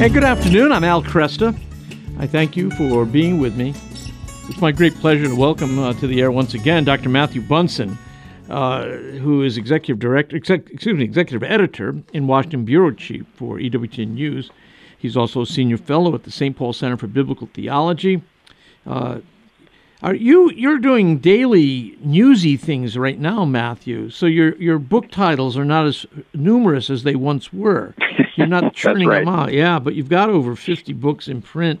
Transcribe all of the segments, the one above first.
Hey, good afternoon. I'm Al Kresta. I thank you for being with me. It's my great pleasure to welcome uh, to the air once again Dr. Matthew Bunson, uh, who is executive director, exec, excuse me, executive editor in Washington bureau chief for EWTN News. He's also a senior fellow at the St. Paul Center for Biblical Theology. Uh, are you you're doing daily newsy things right now, Matthew? So your your book titles are not as numerous as they once were. You're not churning right. them out, yeah. But you've got over 50 books in print,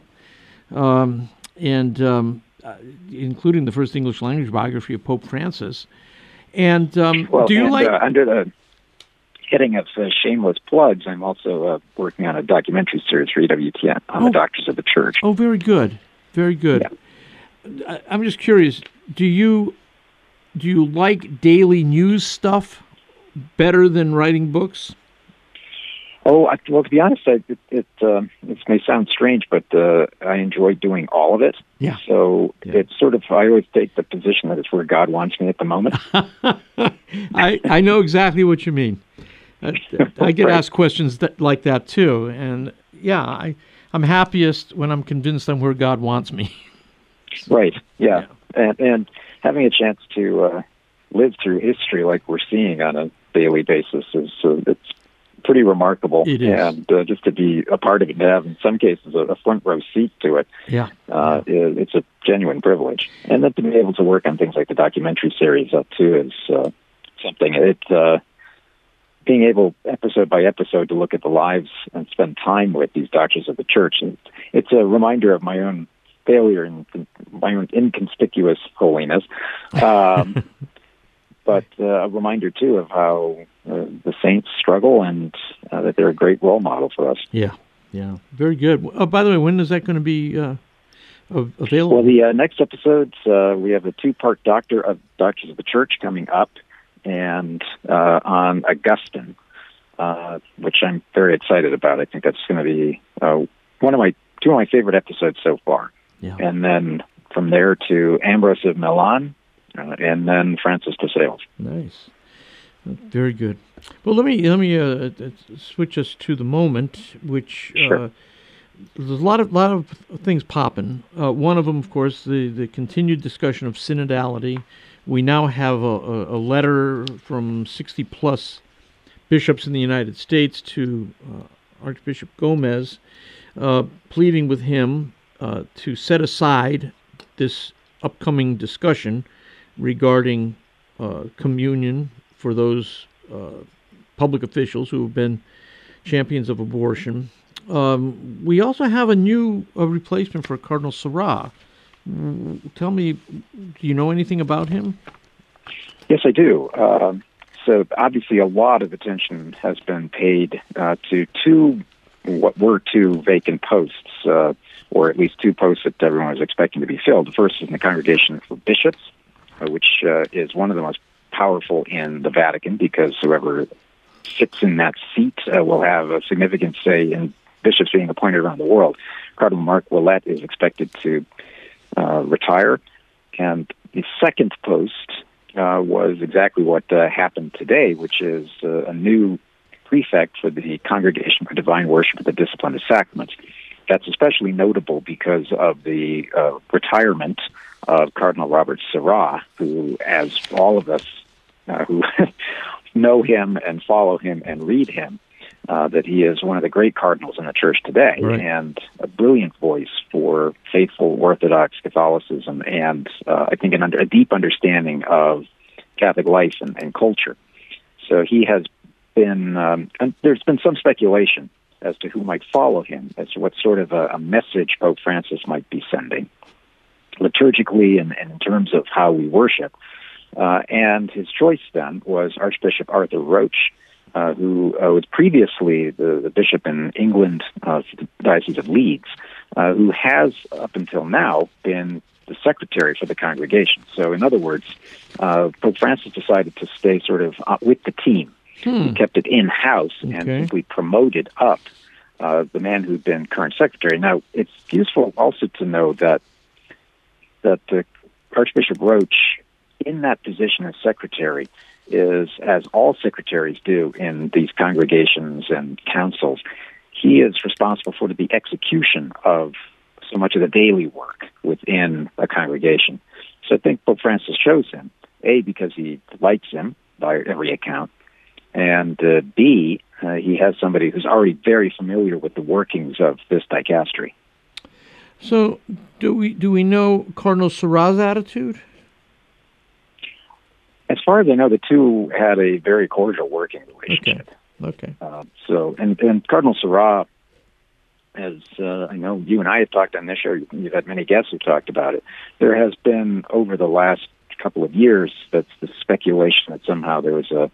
um, and um, uh, including the first English language biography of Pope Francis. And um, Well, do you and, like? uh, under the heading of uh, shameless plugs, I'm also uh, working on a documentary series for EWTN on Oh. the Doctors of the Church. oh, very good, very good. I, I'm just curious. Do you do you like daily news stuff better than writing books? Oh, I, well, to be honest, I, it it, um it may sound strange, but uh, I enjoy doing all of it. Yeah. So Yeah. it's sort of I always take the position that it's where God wants me at the moment. I, I know exactly what you mean. I, I get Right. asked questions that, like that too, and yeah, I I'm happiest when I'm convinced I'm where God wants me. right. Yeah. And and having a chance to uh, live through history like we're seeing on a daily basis is uh, it's pretty remarkable. It is. And uh, just to be a part of it to have, in some cases, a, a front row seat to it, Yeah, uh, is, it's a genuine privilege. And then to be able to work on things like the documentary series up too is uh, something. It uh, being able episode by episode to look at the lives and spend time with these doctors of the church. And it's a reminder of my own failure and my own inconspicuous holiness. Um, but uh, a reminder too of how uh, the saints struggle and uh, that they're a great role model for us. yeah, yeah. Very good. Oh, by the way, when is that going to be uh, available? Well, the uh, next episodes, uh, we have a two-part Doctor of Doctors of the Church coming up, and uh, on Augustine, uh, which I'm very excited about. I think that's going to be uh, one of my two of my favorite episodes so far. Yeah. And then from there to Ambrose of Milan, uh, and then Francis de Sales. Nice. Very good. Well, let me let me uh, uh, switch us to the moment, which uh, there's a lot of lot of things popping. Uh, one of them, of course, the the continued discussion of synodality. We now have a, a, a letter from 60 plus bishops in the United States to uh, Archbishop Gomez, uh, pleading with him uh, to set aside this upcoming discussion regarding uh, communion for those uh, public officials who have been champions of abortion. Um, we also have a new replacement for Cardinal. Mm, Tell me, do you know anything about him? Yes, I do. Um, so obviously, a lot of attention has been paid uh, to two, what were two vacant posts, uh, or at least two posts that everyone was expecting to be filled. The first is in the Congregation for Bishops, uh, which uh, is one of the most powerful in the Vatican because whoever sits in that seat uh, will have a significant say in bishops being appointed around the world. Cardinal Marc Ouellet is expected to uh, retire, and the second post uh, was exactly what happened today, which is a new prefect for the Congregation for Divine Worship and the Discipline of Sacraments. That's especially notable because of the uh, retirement of Cardinal Robert Sarah, who, as all of us uh, who know him and follow him and read him, uh, that he is one of the great cardinals in the church today Right. and a brilliant voice for faithful Orthodox Catholicism and uh, I think an under, a deep understanding of Catholic life and, and culture. So he has been, um, there's been some speculation as to who might follow him, as to what sort of a, a message Pope Francis might be sending liturgically and, and in terms of how we worship. Uh, and his choice then was Archbishop Arthur Roche, uh, who uh, was previously the, the bishop in England, uh, the Diocese of Leeds, uh, who has up until now been the secretary for the congregation. So, in other words, uh, Pope Francis decided to stay sort of with the team. He kept it in house and Okay. simply promoted up uh, the man who'd been current secretary. Now, it's useful also to know that that uh, Archbishop Roche, in that position as secretary, is as all secretaries do in these congregations and councils. he is responsible for the execution of so much of the daily work within a congregation. So I think Pope Francis chose him, A, because he likes him by every account, and uh, B, uh, he has somebody who's already very familiar with the workings of this dicastery. So, do we do we know Cardinal Sarah's attitude? As far as I know, the two had a very cordial working relationship. Okay. Okay. Uh, so, and, and Cardinal Sarah, as uh, I know you and I have talked on this show, you've had many guests who talked about it. There has been over the last couple of years that's the speculation that somehow there was a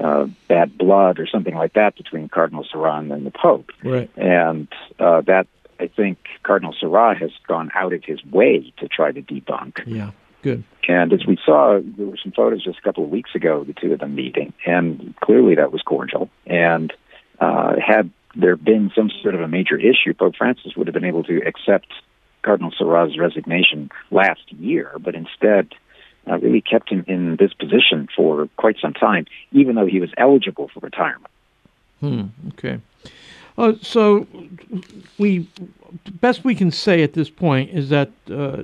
uh, bad blood or something like that between Cardinal Sarah and the Pope. Right. And uh, that I think Cardinal Sarah has gone out of his way to try to debunk. Yeah. Good. And as we saw, there were some photos just a couple of weeks ago, the two of them meeting, and clearly that was cordial. And uh, had there been some sort of a major issue, Pope Francis would have been able to accept Cardinal Sarah's resignation last year, but instead uh, really kept him in this position for quite some time, even though he was eligible for retirement. Hmm. Okay. Uh, so we best we can say at this point is that uh,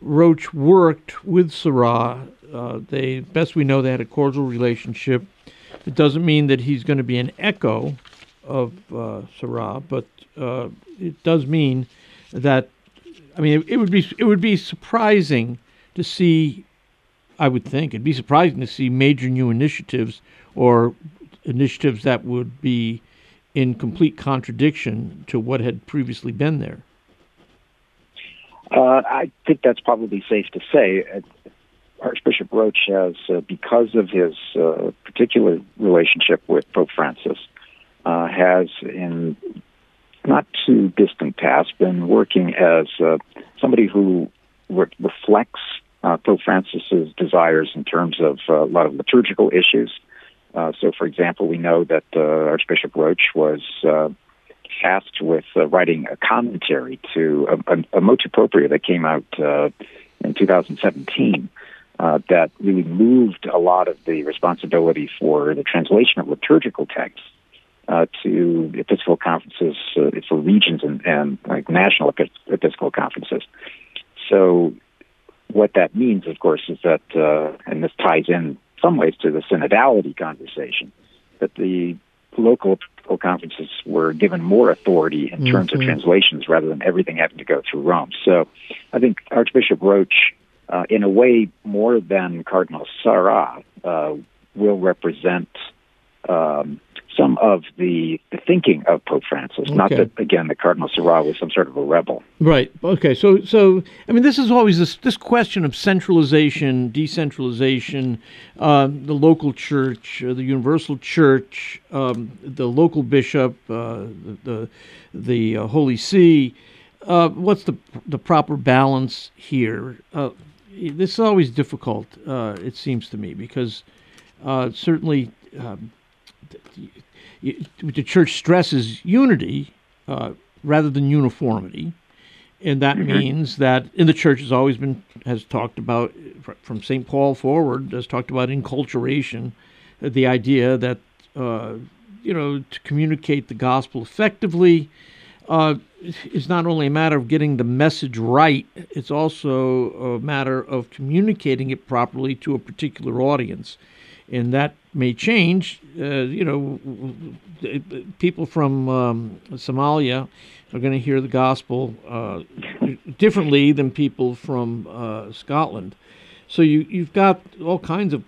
Roche worked with Sarah. Uh, they best we know they had a cordial relationship. It doesn't mean that he's going to be an echo of uh, Sarah, but uh, it does mean that I mean it, it would be it would be surprising to see I would think it'd be surprising to see major new initiatives or initiatives that would be in complete contradiction to what had previously been there. Uh, I think that's probably safe to say. Uh, Archbishop Roche has, uh, because of his uh, particular relationship with Pope Francis, uh, has in not too distant past been working as uh, somebody who re- reflects Pope Francis's desires in terms of a lot of liturgical issues. so, for example, we know that Archbishop Roche was tasked with uh, writing a commentary to a, a, a motu proprio that came out uh, in 2017 uh, that really moved a lot of the responsibility for the translation of liturgical texts uh, to Episcopal conferences uh, for regions and, and like national Episcopal conferences. So, means, of course, is that, uh, and this ties in some ways to the synodality conversation, that the local conferences were given more authority in terms mm-hmm. of translations rather than everything having to go through Rome. So I think Archbishop Roche, uh, in a way more than Cardinal Sarah, uh, will represent um, some of the, the thinking of Pope Francis. Okay. Not that again, the Cardinal Sarah was some sort of a rebel. Right. Okay. So, so I mean, this is always this this question of centralization, decentralization, uh, the local church, uh, the universal church, um, the local bishop, uh, the the, the uh, Holy See. Uh, what's the the proper balance here? Uh, this is always difficult. it seems to me because certainly. Um, the church stresses unity uh, rather than uniformity, and that mm-hmm. means that in the church has always been has talked about from St. Paul forward has talked about inculturation, the idea that uh, you know to communicate the gospel effectively. Uh, is not only a matter of getting the message right, it's also a matter of communicating it properly to a particular audience and that may change. Uh, you know, people from um, Somalia are going to hear the gospel uh, differently than people from uh, Scotland. So you you've got all kinds of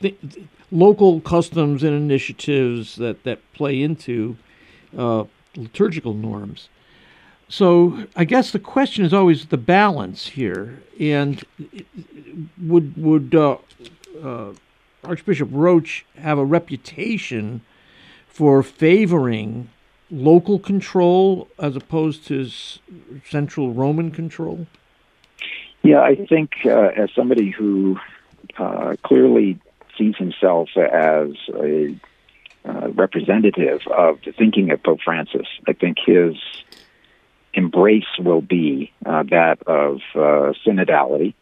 th- local customs and initiatives that that play into uh, liturgical norms. So I guess the question is always the balance here, and would would uh, uh, Archbishop Roche have a reputation for favoring local control as opposed to central Roman control? Yeah, I think uh, as somebody who uh, clearly sees himself as a uh, representative of the thinking of Pope Francis, I think his embrace will be uh, that of uh, synodality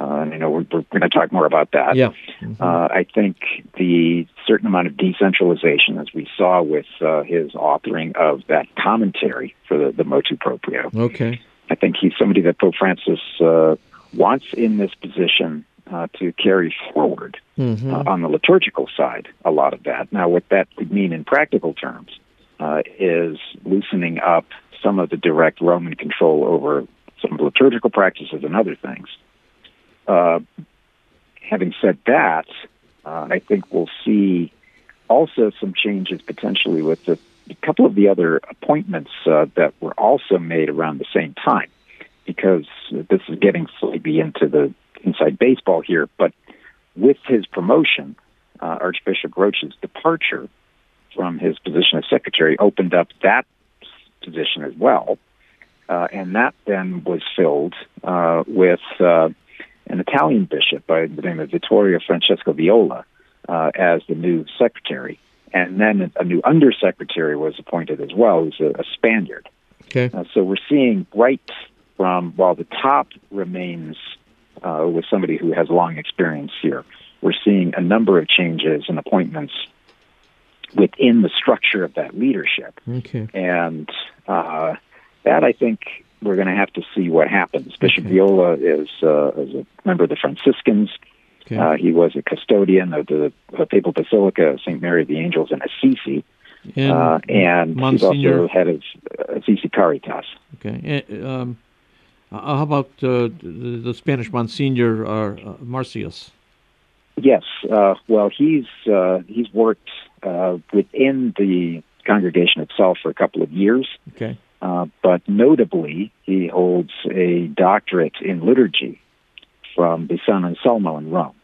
uh, and I know we're, we're going to talk more about that. Yeah. Mm-hmm. Uh, I think the certain amount of decentralization, as we saw with uh, his authoring of that commentary for the, the motu proprio. Okay. I think he's somebody that Pope Francis uh, wants in this position uh, to carry forward Mm-hmm. uh, on the liturgical side a lot of that. Now, what that would mean in practical terms uh, is loosening up some of the direct Roman control over some liturgical practices and other things. Uh, having said that, uh, I think we'll see also some changes potentially with the, a couple of the other appointments uh, that were also made around the same time, because this is getting slightly into the inside baseball here, but with his promotion, uh, Archbishop Roche's departure from his position as secretary opened up that position as well. Uh, and that then was filled uh, with uh, an Italian bishop by the name of Vittorio Francesco Viola uh, as the new secretary. And then a new undersecretary was appointed as well, who's a, a Spaniard. Okay. Uh, so we're seeing right from, while the top remains uh, with somebody who has long experience here, we're seeing a number of changes and appointments within the structure of that leadership. Okay. And uh, that, I think, we're going to have to see what happens. Bishop Okay. Viola is, uh, is a member of the Franciscans. Okay. Uh, he was a custodian of the uh, Papal Basilica of St. Mary of the Angels in Assisi, and uh, and he's also head of uh, Assisi Caritas. okay. And, um, uh, how about uh, the, the Spanish Monsignor uh, uh, Marcius? Yes, uh, well, he's uh, he's worked uh, within the congregation itself for a couple of years, Okay. Uh, but notably, he holds a doctorate in liturgy from the Sant'Anselmo in Rome.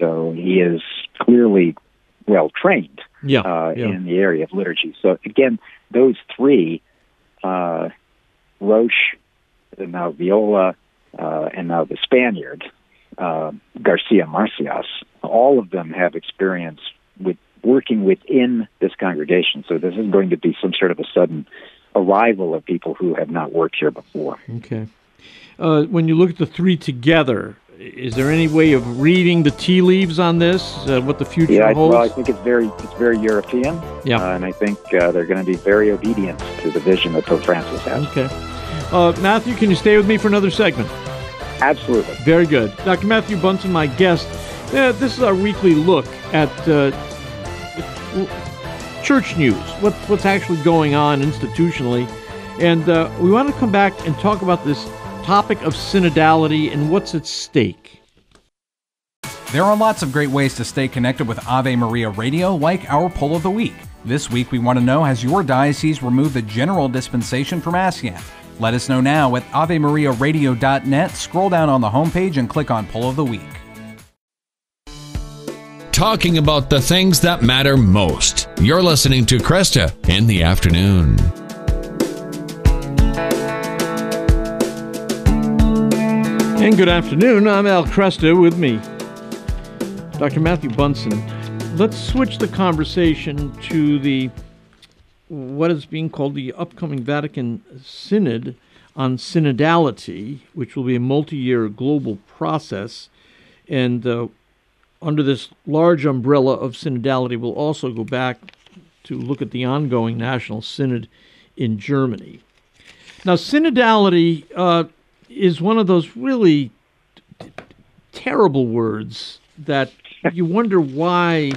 So he is clearly well trained Yeah. uh, yeah. in the area of liturgy. So again, those three, uh, Roche, and now Viola, uh, and now the Spaniard, uh, Garcia Macías, all of them have experience with working within this congregation. So this isn't going to be some sort of a sudden arrival of people who have not worked here before. Okay. Uh, when you look at the three together, is there any way of reading the tea leaves on this? Uh, what the future Yeah, I, holds? well, I think it's very it's very European, Yeah. uh, and I think uh, they're going to be very obedient to the vision that Pope Francis has. okay. Uh, Matthew, can you stay with me for another segment? Absolutely. Very good. Dr. Matthew Bunson, my guest. Uh, this is our weekly look at uh, church news, what, what's actually going on institutionally. And uh, we want to come back and talk about this topic of synodality and what's at stake. There are lots of great ways to stay connected with Ave Maria Radio, like our poll of the week. This week, we want to know Has your diocese removed the general dispensation from yet? Let us know now at AveMariaRadio.net. Scroll down on the homepage and click on Poll of the Week. Talking about the things that matter most. You're listening to Kresta in the afternoon. And good afternoon. I'm Al Kresta with me, Dr. Matthew Bunson. Let's switch the conversation to the what is being called the upcoming Vatican Synod on synodality, which will be a multi-year global process, and uh, under this large umbrella of synodality, we'll also go back to look at the ongoing national synod in Germany. Now, synodality uh, is one of those really t- terrible words that you wonder why.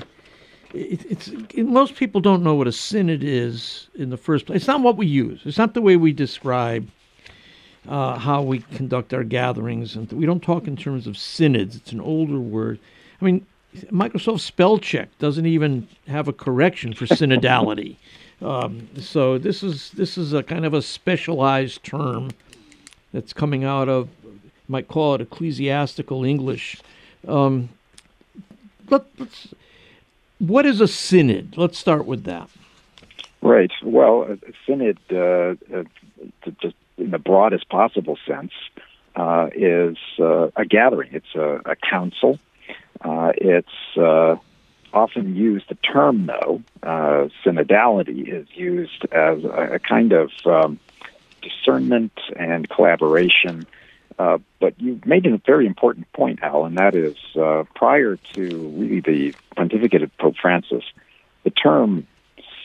It, it's most people don't know what a synod is in the first place. It's not what we use. It's not the way we describe uh, how we conduct our gatherings, and we don't talk in terms of synods. It's an older word. I mean, Microsoft spell check doesn't even have a correction for synodality. Um, so this is this is a kind of a specialized term that's coming out of you might call it ecclesiastical English. Um, let, let's, what is a synod? Let's start with that. Right. Well, a a synod, uh, uh, just in the broadest possible sense, uh, is uh, a gathering. It's a, a council. Uh, it's uh, often used. The term, though, uh, synodality, is used as a, a kind of um, discernment and collaboration. Uh, but you made a very important point, Al, and that is uh, prior to really the pontificate of Pope Francis, the term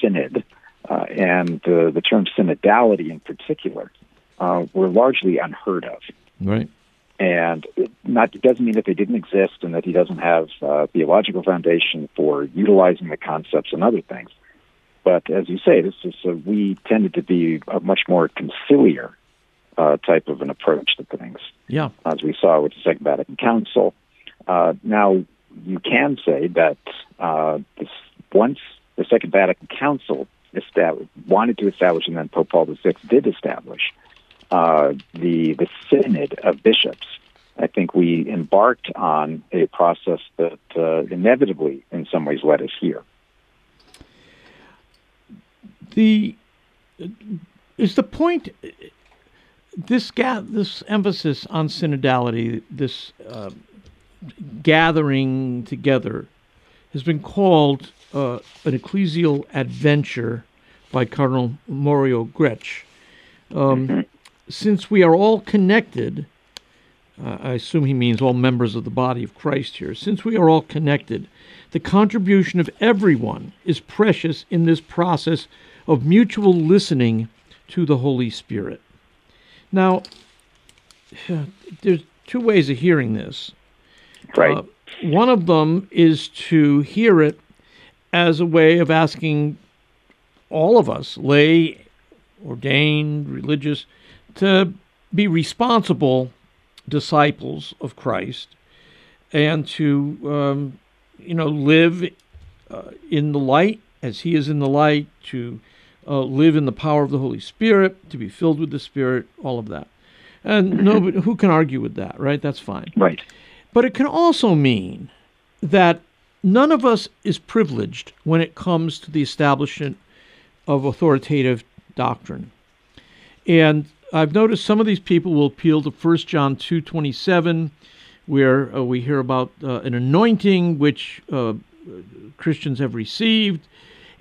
synod uh, and the, term synodality in particular were largely unheard of. Right. And it, not, it doesn't mean that they didn't exist and that he doesn't have uh, theological foundation for utilizing the concepts and other things. But as you say, this is a, we tended to be a much more conciliar uh, type of an approach to things. Yeah. As we saw with the Second Vatican Council. Uh, now, you can say that uh, this, once the Second Vatican Council wanted to establish, and then Pope Paul VI did establish, uh, the the synod of bishops. I think we embarked on a process that uh, inevitably, in some ways, led us here. The is the point this ga- this emphasis on synodality, this uh, gathering together, has been called uh, an ecclesial adventure by Cardinal Mario Grech. Um, mm-hmm. Since we are all connected, uh, I assume he means all members of the body of Christ here. Since we are all connected, the contribution of everyone is precious in this process of mutual listening to the Holy Spirit. Now, there's two ways of hearing this. Right. Uh, one of them is to hear it as a way of asking all of us, lay, ordained, religious, to be responsible disciples of Christ and to, um, you know, live uh, in the light as He is in the light, to uh, live in the power of the Holy Spirit, to be filled with the Spirit, all of that. And mm-hmm. nobody who can argue with that, right? That's fine. Right. But it can also mean that none of us is privileged when it comes to the establishment of authoritative doctrine. And I've noticed some of these people will appeal to 1 John 2:27 where uh, we hear about uh, an anointing which uh, Christians have received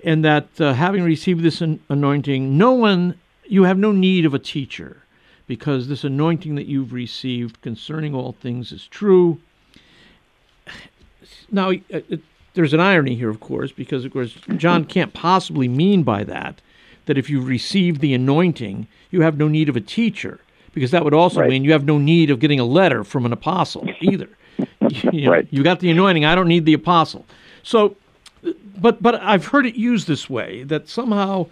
and that uh, having received this an- anointing no one you have no need of a teacher because this anointing that you've received concerning all things is true. Now, it, there's an irony here, of course, because, of course, John can't possibly mean by that that if you receive the anointing, you have no need of a teacher, because that would also right. mean you have no need of getting a letter from an apostle either. you, know, right. you got the anointing, I don't need the apostle. So, but but I've heard it used this way that somehow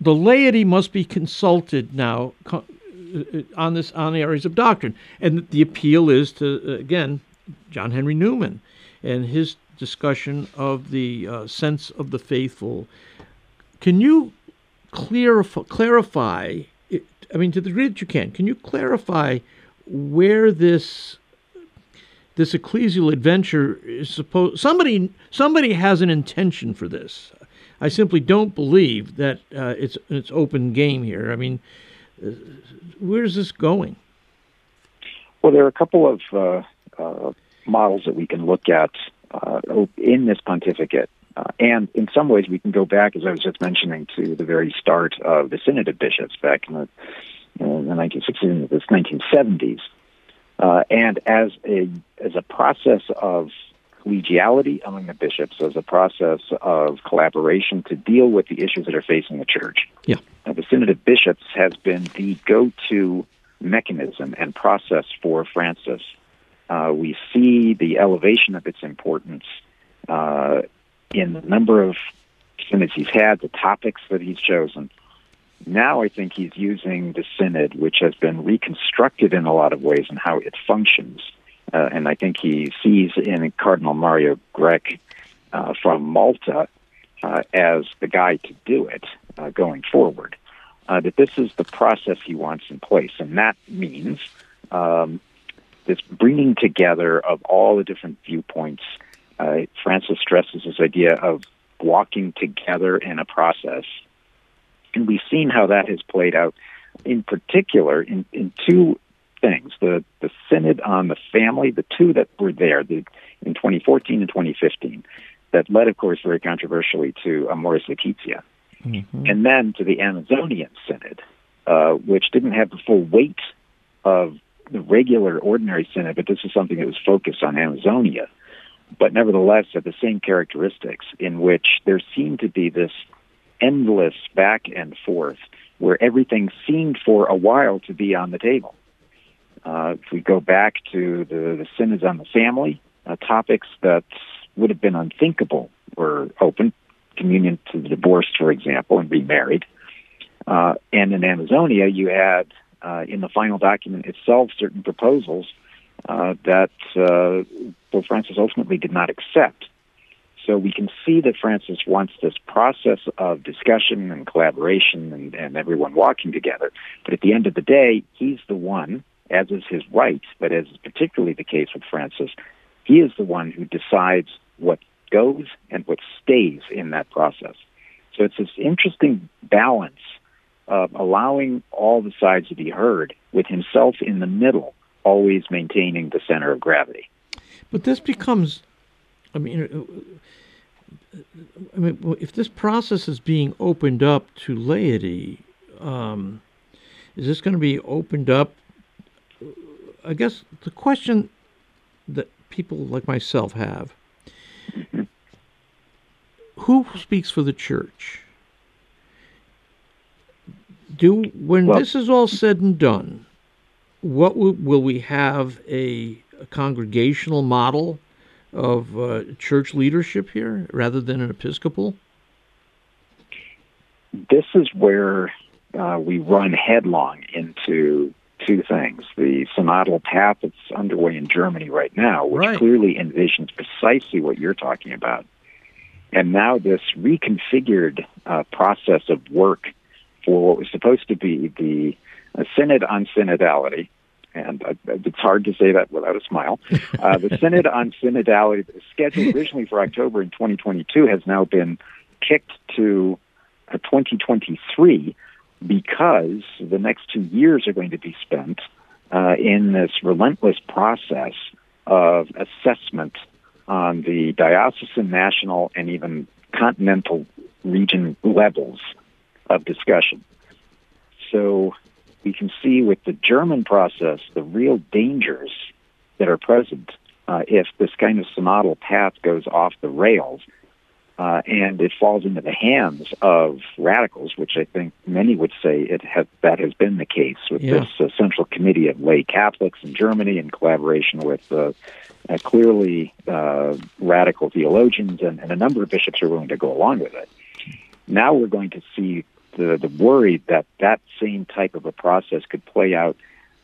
the laity must be consulted now uh, on this on areas of doctrine, and the appeal is to uh, again John Henry Newman and his discussion of the uh, sense of the faithful. Can you clarify, clarify it, I mean, to the degree that you can, can you clarify where this this ecclesial adventure is supposed? Somebody somebody has an intention for this. I simply don't believe that uh, it's it's open game here. I mean, where's this going? Well, there are a couple of uh, uh, models that we can look at uh, in this pontificate. Uh, and in some ways, we can go back, as I was just mentioning, to the very start of the Synod of Bishops back in the, in the 1960s, the 1970s. Uh, and as a as a process of collegiality among the bishops, as a process of collaboration to deal with the issues that are facing the church. Yeah. Uh, the Synod of Bishops has been the go-to mechanism and process for Francis. Uh, we see the elevation of its importance uh, in the number of synods he's had, the topics that he's chosen. Now I think he's using the synod, which has been reconstructed in a lot of ways and how it functions. Uh, and I think he sees in Cardinal Mario Grech uh, from Malta uh, as the guy to do it uh, going forward. Uh, that this is the process he wants in place, and that means um, this bringing together of all the different viewpoints. Uh, Francis stresses this idea of walking together in a process, and we've seen how that has played out, in particular, in, in two things: the the synod on the family, the two that were there, the in 2014 and 2015, that led, of course, very controversially to Amoris Laetitia mm-hmm. and then to the Amazonian Synod, uh, which didn't have the full weight of the regular ordinary synod, but this is something that was focused on Amazonia. But nevertheless have the same characteristics in which there seemed to be this endless back and forth where everything seemed for a while to be on the table. Uh, if we go back to the, the synods on the family, uh, topics that would have been unthinkable were open, communion to the divorced, for example, and remarried. Uh, and in Amazonia, you had uh, in the final document itself certain proposals uh, that uh, Pope Francis ultimately did not accept. So we can see that Francis wants this process of discussion and collaboration and, and everyone walking together. But at the end of the day, he's the one, as is his right, but as is particularly the case with Francis, he is the one who decides what goes and what stays in that process. So it's this interesting balance of allowing all the sides to be heard with himself in the middle, always maintaining the center of gravity. But this becomes, I mean, uh, I mean, if this process is being opened up to laity, um, is this going to be opened up? I guess the question that people like myself have mm-hmm. who speaks for the church? Do when well, this is all said and done, what will, will we have a, a, congregational model of uh, church leadership here rather than an episcopal? This is where uh, we run headlong into two things. The synodal path that's underway in Germany right now, which right. clearly envisions precisely what you're talking about. And now this reconfigured uh, process of work for what was supposed to be the uh, Synod on Synodality. And uh, it's hard to say that without a smile. Uh, the Synod on Synodality, scheduled originally for October in 2022, has now been kicked to uh, 2023 because the next two years are going to be spent uh, in this relentless process of assessment on the diocesan, national, and even continental region levels of discussion. So we can see with the German process the real dangers that are present uh, if this kind of synodal path goes off the rails uh, and it falls into the hands of radicals, which I think many would say it that has been the case with yeah. this uh, Central Committee of Lay Catholics in Germany in collaboration with uh, uh, clearly uh, radical theologians and, and, a number of bishops are willing to go along with it. Now we're going to see the, the worry that that same type of a process could play out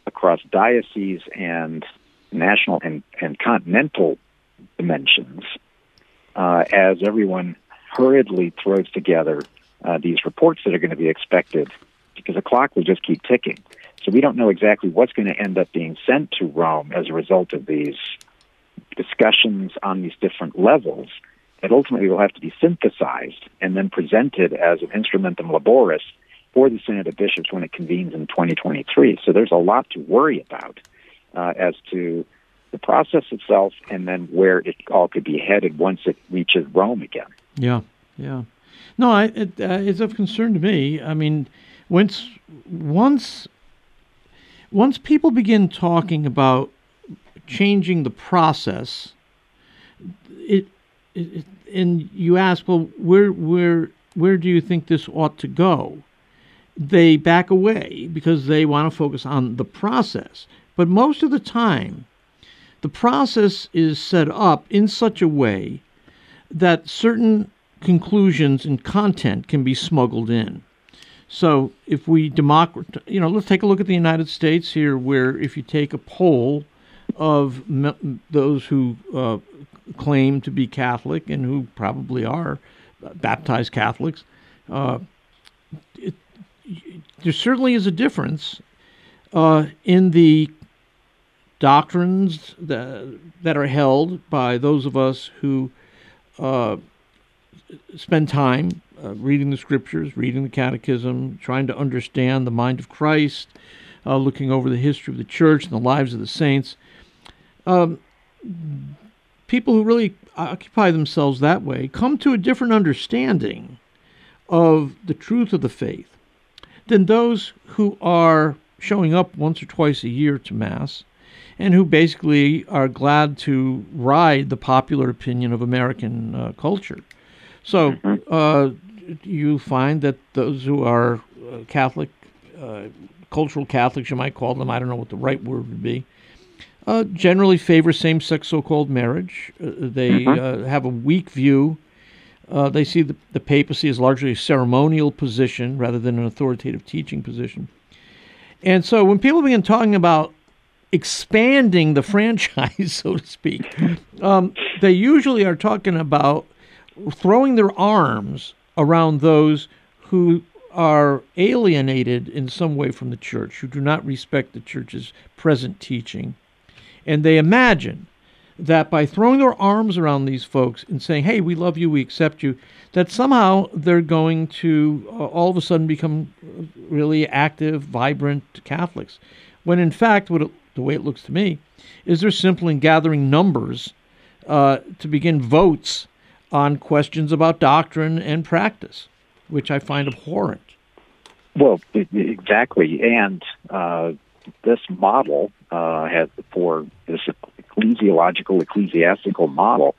across dioceses and national and, and continental dimensions uh, as everyone hurriedly throws together uh, these reports that are going to be expected because the clock will just keep ticking. So we don't know exactly what's going to end up being sent to Rome as a result of these discussions on these different levels that ultimately will have to be synthesized and then presented as an instrumentum laboris for the Synod of Bishops when it convenes in 2023. So there's a lot to worry about uh, as to the process itself and then where it all could be headed once it reaches Rome again. Yeah, yeah. No, I, it, uh, it's of concern to me. I mean, once once once people begin talking about changing the process, it, and you ask, well, where where where do you think this ought to go? They back away because they want to focus on the process. But most of the time, the process is set up in such a way that certain conclusions and content can be smuggled in. So if we democratize, you know, let's take a look at the United States here, where if you take a poll of me- those who uh, claim to be Catholic and who probably are baptized Catholics, uh, it, there certainly is a difference uh, in the doctrines that, that are held by those of us who uh, spend time uh, reading the scriptures, reading the catechism, trying to understand the mind of Christ, uh, looking over the history of the church and the lives of the saints. Um, people who really occupy themselves that way come to a different understanding of the truth of the faith than those who are showing up once or twice a year to Mass and who basically are glad to ride the popular opinion of American uh, culture. So uh, you find that those who are uh, Catholic, uh, cultural Catholics, you might call them, I don't know what the right word would be, uh, generally favor same sex so called marriage. Uh, they uh, have a weak view. Uh, they see the, the papacy as largely a ceremonial position rather than an authoritative teaching position. And so when people begin talking about expanding the franchise, so to speak, um, they usually are talking about throwing their arms around those who are alienated in some way from the church, who do not respect the church's present teaching. And they imagine that by throwing their arms around these folks and saying, hey, we love you, we accept you, that somehow they're going to uh, all of a sudden become really active, vibrant Catholics. When in fact, what it, the way it looks to me, is they're simply gathering numbers uh, to begin votes on questions about doctrine and practice, which I find abhorrent. Well, exactly. And uh, this model uh, has, for this ecclesiological, ecclesiastical model,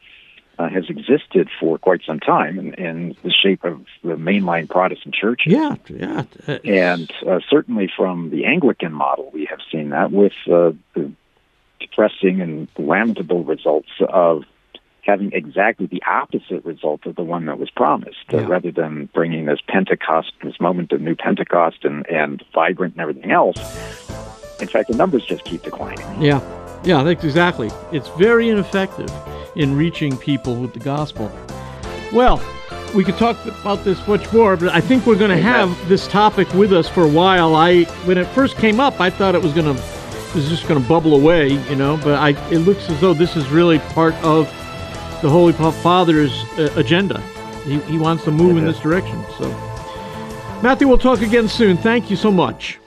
uh, has existed for quite some time in, in the shape of the mainline Protestant churches. Yeah, yeah. And uh, certainly from the Anglican model, we have seen that with uh, the depressing and lamentable results of having exactly the opposite result of the one that was promised, uh, rather than bringing this Pentecost, this moment of new Pentecost and, and vibrant and everything else. In fact, the numbers just keep declining. Yeah, yeah, that's exactly. It's very ineffective in reaching people with the gospel. Well, we could talk about this much more, but I think we're going to have this topic with us for a while. I, when it first came up, I thought it was going to, was just going to bubble away, you know. But I, it looks as though this is really part of the Holy Father's uh, agenda. He, he wants to move in this direction. So, Matthew, we'll talk again soon. Thank you so much.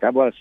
God bless.